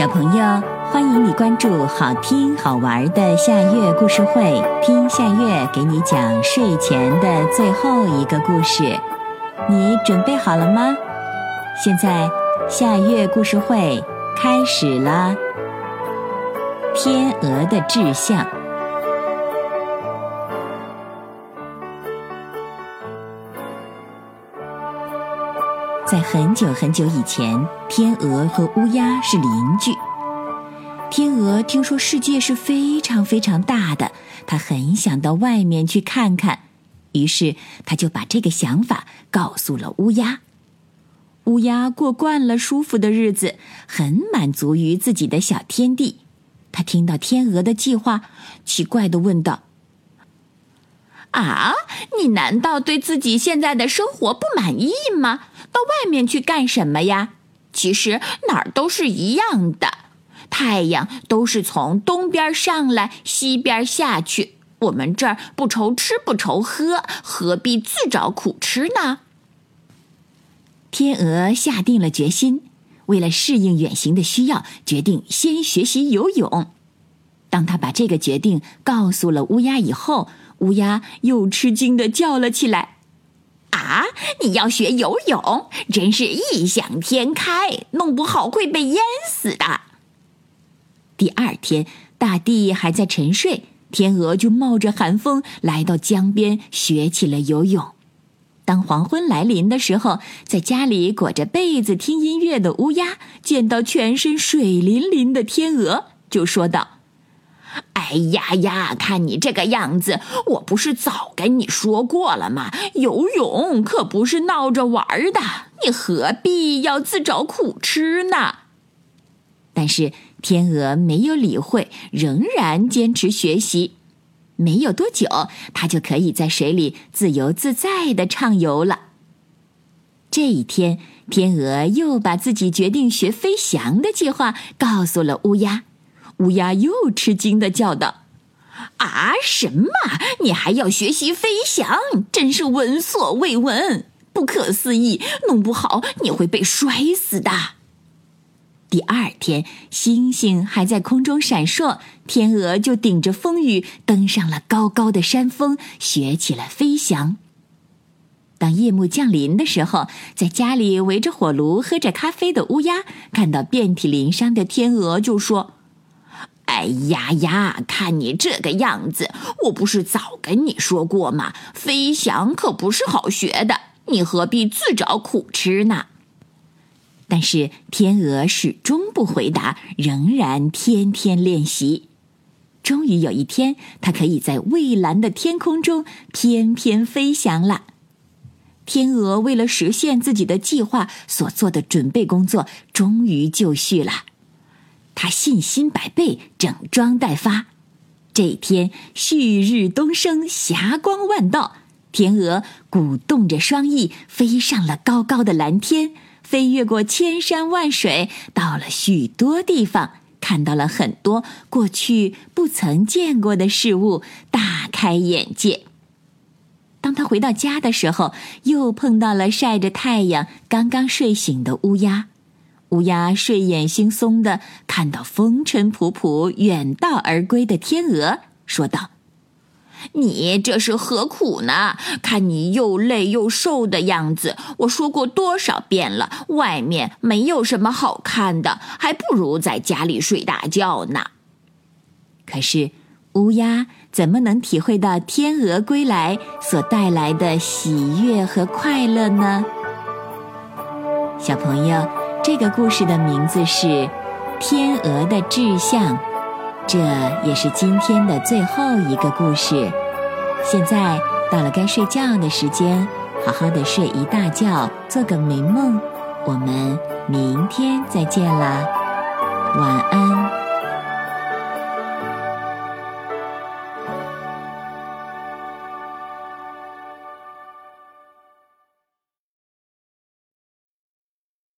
小朋友，欢迎你关注好听好玩的夏月故事会，听夏月给你讲睡前的最后一个故事。你准备好了吗？现在夏月故事会开始啦。天鹅的志向。在很久很久以前，天鹅和乌鸦是邻居。天鹅听说世界是非常非常大的，它很想到外面去看看，于是它就把这个想法告诉了乌鸦。乌鸦过惯了舒服的日子，很满足于自己的小天地。他听到天鹅的计划，奇怪的问道：“啊，你难道对自己现在的生活不满意吗？”到外面去干什么呀？其实哪儿都是一样的，太阳都是从东边上来，西边下去。我们这儿不愁吃不愁喝，何必自找苦吃呢？天鹅下定了决心，为了适应远行的需要，决定先学习游泳。当他把这个决定告诉了乌鸦以后，乌鸦又吃惊的叫了起来。啊！你要学游泳，真是异想天开，弄不好会被淹死的。第二天，大地还在沉睡，天鹅就冒着寒风来到江边学起了游泳。当黄昏来临的时候，在家里裹着被子听音乐的乌鸦见到全身水淋淋的天鹅，就说道。哎呀呀！看你这个样子，我不是早跟你说过了吗？游泳可不是闹着玩的，你何必要自找苦吃呢？但是天鹅没有理会，仍然坚持学习。没有多久，它就可以在水里自由自在的畅游了。这一天，天鹅又把自己决定学飞翔的计划告诉了乌鸦。乌鸦又吃惊的叫道：“啊，什么？你还要学习飞翔？真是闻所未闻，不可思议！弄不好你会被摔死的。”第二天，星星还在空中闪烁，天鹅就顶着风雨登上了高高的山峰，学起了飞翔。当夜幕降临的时候，在家里围着火炉喝着咖啡的乌鸦看到遍体鳞伤的天鹅，就说。哎呀呀！看你这个样子，我不是早跟你说过吗？飞翔可不是好学的，你何必自找苦吃呢？但是天鹅始终不回答，仍然天天练习。终于有一天，它可以在蔚蓝的天空中翩翩飞翔了。天鹅为了实现自己的计划所做的准备工作，终于就绪了。他信心百倍，整装待发。这一天，旭日东升，霞光万道。天鹅鼓动着双翼，飞上了高高的蓝天，飞越过千山万水，到了许多地方，看到了很多过去不曾见过的事物，大开眼界。当他回到家的时候，又碰到了晒着太阳、刚刚睡醒的乌鸦。乌鸦睡眼惺忪的看到风尘仆仆远道而归的天鹅，说道：“你这是何苦呢？看你又累又瘦的样子，我说过多少遍了，外面没有什么好看的，还不如在家里睡大觉呢。”可是，乌鸦怎么能体会到天鹅归来所带来的喜悦和快乐呢？小朋友。这个故事的名字是《天鹅的志向》，这也是今天的最后一个故事。现在到了该睡觉的时间，好好的睡一大觉，做个美梦。我们明天再见啦，晚安。